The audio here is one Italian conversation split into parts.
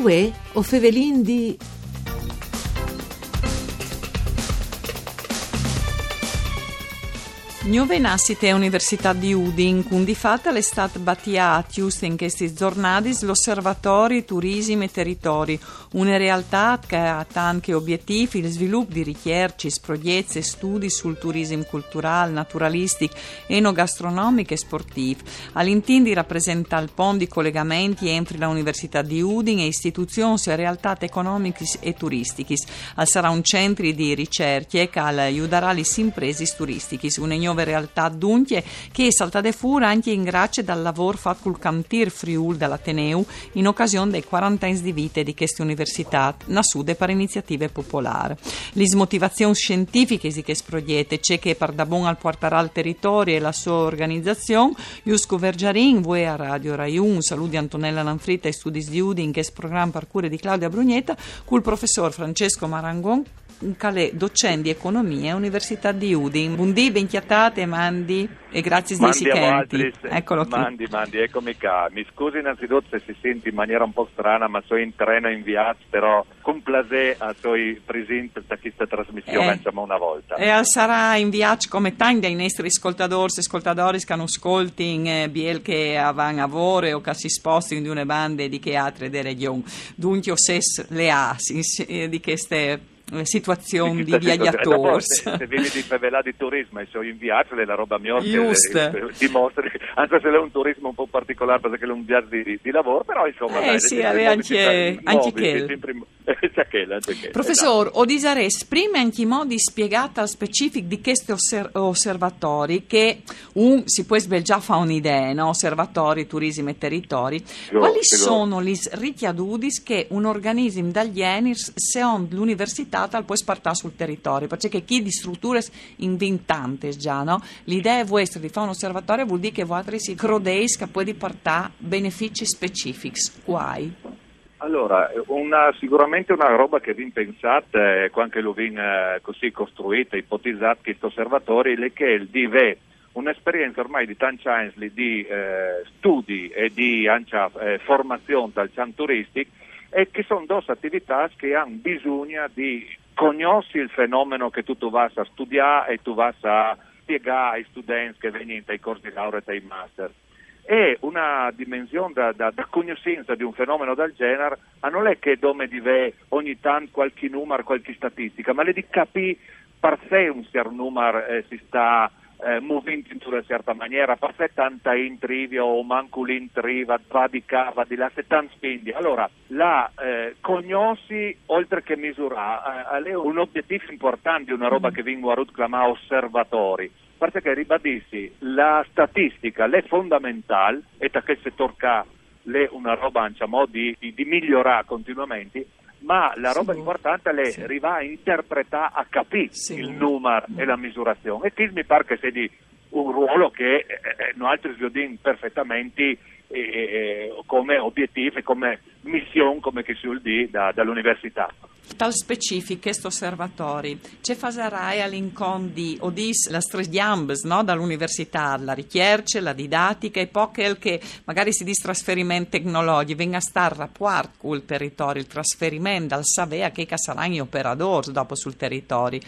Uè, o fevelin di... Nuove nascite Università di Udin, con di fatto l'estate battiatius in questi giornati l'osservatorio turismo e territori, una realtà che ha tanti obiettivi, il sviluppo di ricerche, progetti e studi sul turismo culturale, naturalistico, enogastronomico e sportivo. All'intindi rappresenta il ponte di collegamenti entro la Università di Udin e istituzioni e realtà economiche e turistiche. Sarà un centro di ricerche che aiuterà le imprese turistiche, nuove realtà. Dunque che è saltate fuori anche in grazie dal lavoro fatto col Cantir Friul dall'Ateneu in occasione dei 40 anni di vita di queste università nascute per iniziative popolari. Le motivazioni scientifiche questo progetto c'è che per da buon al portare al territorio e la sua organizzazione, Iusco Vergiarin, voi a Radio Rai 1, saluti Antonella Lanfritta e studi di Udi in questo programma per cure di Claudia Brugnetta, col professor Francesco Marangon Calè, docente di economia Università di Udin. Buondì, ben chiattate, mandi e grazie di sicenti. Eccolo qui. Mandi, mandi, eccomi qua. Mi scusi innanzitutto se si sente in maniera un po' strana, ma sono in treno in viaggio, però con plasè a soi presente da questa trasmissione, eh, diciamo una volta. E sarà in viaggio come tanti dei nostri ascoltatori e ascoltatori che hanno ascolti in eh, biel che avranno lavoro o che si spostano di una banda di che altre delle regioni. Dunque, se le ha di queste eh, situazione di viaggiatori. Se, se vieni di favela di turismo e sei in viaggio, è la roba mia che dimostra, anche se è un turismo un po' particolare perché è un viaggio di, di lavoro, però insomma... Eh dai, sì, anche, anche Professor, esatto. Odisare, esprime anche i modi spiegati al specifico di questi osser- osservatori che un, si può già fa un'idea, no? osservatori, turismo e territori. Io, Quali sono le richiadudis che un organismo dagli ENIRS, se on l'università, può spartare sul territorio? Perché chi di strutture inventanti già, no? L'idea vostra di fare un osservatorio vuol dire che voi si crodeis che può portare benefici specifici. Quai? Allora, una, sicuramente una roba che vi pensate, eh, anche lo vin eh, così costruita, ipotizzata, questo osservatorio, è che il DIVE un'esperienza ormai di tanti anni di eh, studi e di ancia, eh, formazione dal cian turistico e che sono due attività che hanno bisogno di conoscere il fenomeno che tu, tu vas a studiare e tu vas a spiegare ai studenti che vengono ai corsi di laurea e ai master è una dimensione da, da, da, conoscenza di un fenomeno del genere, ma non è che dome di ve ogni tanto qualche numero, qualche statistica, ma le di capire per sé un certo numero eh, si sta eh, muovendo in una certa maniera, per sé tanta intrivia o manco l'intriva, va di qua, va di là, se tanto spendi. Allora, la eh, cognosi, oltre che misurare, eh, è un obiettivo importante, una roba che vengo a chiamare osservatori perché ribadissi, la statistica è fondamentale e da che se tocca è una roba diciamo, di, di, di migliorare continuamente, ma la roba sì. importante è sì. arrivare a interpretare, a capire sì. il numero e la misurazione. E qui mi pare che sia di un ruolo che eh, eh noi altri sviluppiamo perfettamente eh, eh, come obiettivo e come missione, come che si vuol dire, da, dall'università tal specifiche osservatori. C'è fasarai all'incon di Odis la strediambes no? dall'università, la ricerca, la didattica e quel che magari si dice trasferimento tecnologico, venga a stare rapporto con il territorio, il trasferimento dal Savea che saranno gli operatori dopo sul territorio.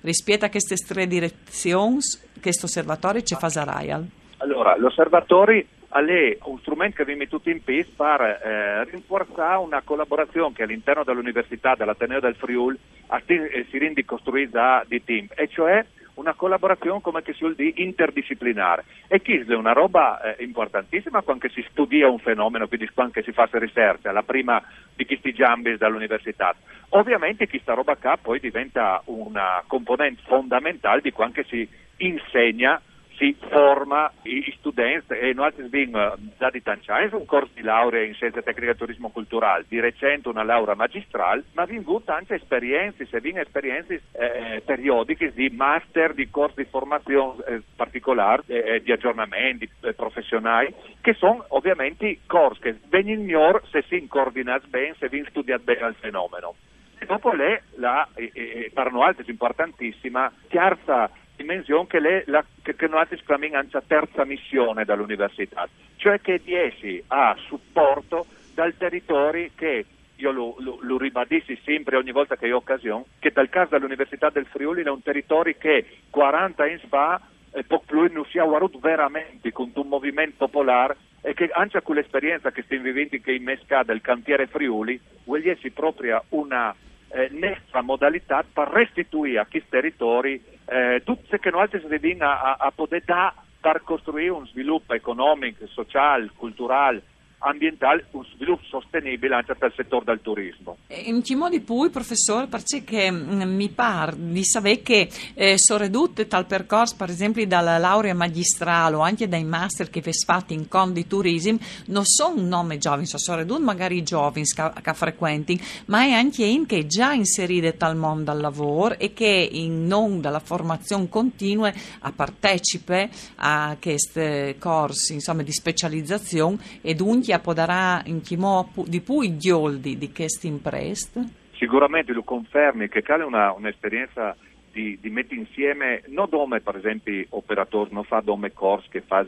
Rispetto a queste tre direzioni, questo osservatorio c'è fasarai? Allora, l'osservatorio è un strumento che viene tutto in piedi per eh, rinforzare una collaborazione che all'interno dell'università, dell'Ateneo del Friul, eh, si rende costruita di team, e cioè una collaborazione come si vuol dire interdisciplinare e che è una roba eh, importantissima quando si studia un fenomeno, quindi quando si fa ricerca, la prima di questi giambi dall'università. Ovviamente questa roba qua poi diventa una componente fondamentale di quando si insegna si forma i studenti e noi abbiamo già di tanti anni un corso di laurea in scienze tecniche e turismo culturale, di recente una laurea magistrale, ma abbiamo avuto tante esperienze, se abbiamo esperienze eh, periodiche di master, di corsi di formazione eh, particolari, eh, di aggiornamenti eh, professionali, che sono ovviamente corsi che vengono migliori se si coordinano bene, se si studiato bene il fenomeno. E dopo lei, la, e, e, per noi è importantissima, terza dimensione che, le, la, che, che noi chiamiamo la terza missione dall'università, cioè che di essi ha supporto dal territorio che io lo, lo, lo, ribadissi sempre ogni volta che ho occasione, che dal caso dell'Università del Friuli è un territorio che 40 anni fa eh, non si è avuto veramente con un movimento popolare e che anche con l'esperienza che stiamo vivendo che in Mesca del cantiere Friuli, vuole essere proprio una eh, nostra modalità per restituire a questi territori eh, tutte che noi si a, a poter dare per costruire un sviluppo economico, sociale, culturale ambientale, un sviluppo sostenibile anche per il settore del turismo. In che modo poi, professore, perché mm, mi pare di sapere che eh, sono ridotte tal percorso, per esempio dalla laurea magistrale o anche dai master che vi fatti in con di turismo, non sono un nome giovane, sono ridotte magari giovani che frequenti, ma è anche in che già inserite tal mondo al lavoro e che in non dalla formazione continua a partecipe a questi corsi insomma, di specializzazione e dunque minchia podarà in chimò di più i ghioldi di questi imprest? Sicuramente lo confermi che cade una, un'esperienza di, di mettere insieme, non come per esempio operatori, non fa come corsi che fanno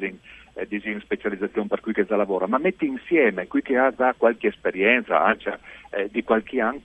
eh, disegno specializzazione per cui che già lavora, ma metti insieme qui che ha già qualche esperienza, anche eh, di qualche anno,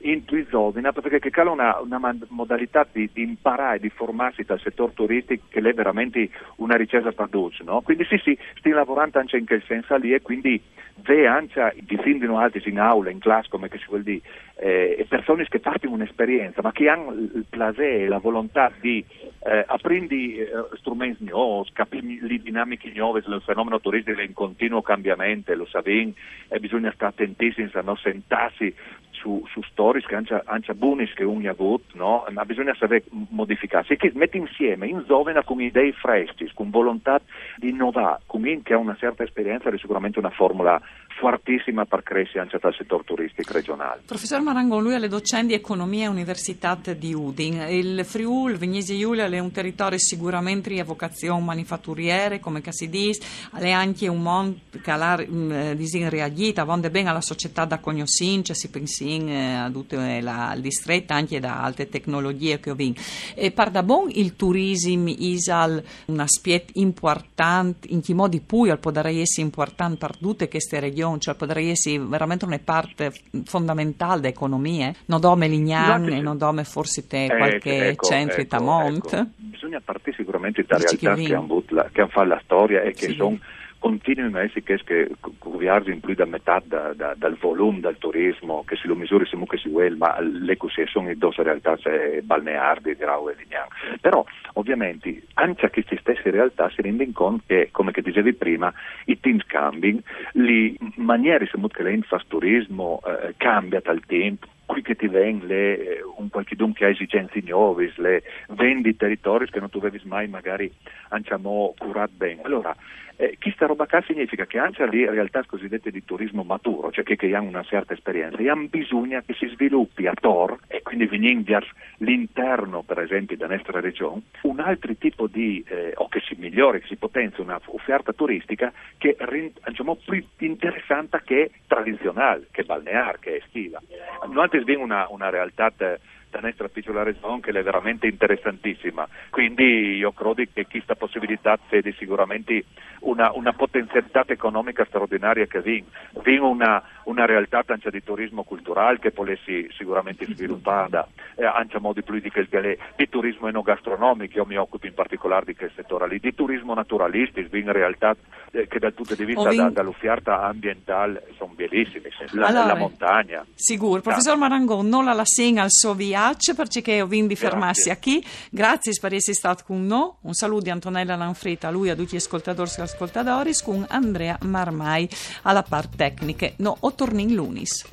con intuizovina perché che cala una, una modalità di, di, imparare, di formarsi dal settore turistico che è veramente una ricerca produce, no? Quindi sì, sì, stiamo lavorando anche in quel senso lì e quindi ve anche di difendono altri in aula, in classe, come si vuol dire, eh, persone che fanno un'esperienza, ma che hanno il piacere la volontà di eh, apprendi eh, strumenti nuovi, capire le dinamiche nuove, il fenomeno turistico è in continuo cambiamento, lo sapete, e bisogna stare attentissimi a non sentarsi su, su stories che anche, anche buoni che uno ha avuto, no? ma bisogna sapere modificarsi. E che mette insieme in Zovena con idee fresche, con volontà di innovare, con chi ha una certa esperienza è sicuramente una formula fortissima per crescere anche dal settore turistico regionale. Professor Marangon, lui è docente di economia all'Università di Udin. Il Friul, Vignesi Giulia, è un territorio sicuramente a vocazione manifatturiere, come si dice, è anche un mondo che ha mm, reagito, vonde bene alla società da cognosin, si pensa eh, a tutto il distretto anche da altre tecnologie che ho vinto. E par da il turismo isal un aspetto importante, in che modi poi può essere importante per tutte queste regioni regione, cioè potrei essere veramente una parte fondamentale dell'economia, non dome Lignan e non dome forse te ecco, qualche ecco, centro ecco, Tamont. Ecco. Bisogna partire sicuramente da realtà che, che hanno, fatto la storia e che sì. sono continuino a essere che curviarsi in più da metà da, da, dal volume del turismo che si lo misuri se che si vuole ma le cose sono in due realtà c'è balneari di Rau e Lignan però ovviamente anche a queste stesse realtà si rendono conto che come che dicevi prima i team cambiano le maniere se che lei fa turismo eh, cambia dal tempo qui che ti vengono eh, un qualche che ha esigenze nuove, le vendi territori che non tu avevi mai magari anche curato bene. Allora, eh, chi sta roba qua significa che anche le realtà cosiddette di turismo maturo, cioè che, che hanno una certa esperienza, hanno bisogno che si sviluppi a Tor e quindi venendo l'interno, per esempio, della nostra regione, un altro tipo di, eh, o che si migliori, che si potenzia un'offerta turistica che è diciamo, più interessante che tradizionale, che balneare, che estiva. Noi abbiamo una, una realtà nostra piccola regione che è veramente interessantissima. Quindi io credo che questa possibilità vede sicuramente una, una, potenzialità economica straordinaria che viene. Viene una, una, realtà di turismo culturale che può essere sicuramente sviluppata eh, anche a modi più di che di turismo enogastronomico, io mi occupo in particolare di quel settore lì, di turismo naturalistico, viene realtà eh, che dal punto di vista Ovin... da, dall'offerta ambientale sono bellissime, la, allora, la montagna. Sicuro. Professor Marangon, non la segna al suo viaggio perché ho vinto fermarsi qui. Grazie per essere stato con noi. Un saluto di Antonella Lanfrita, a lui a tutti gli ascoltatori e ascoltatori, con Andrea Marmai alla parte tecnica. No, o torni in lunis.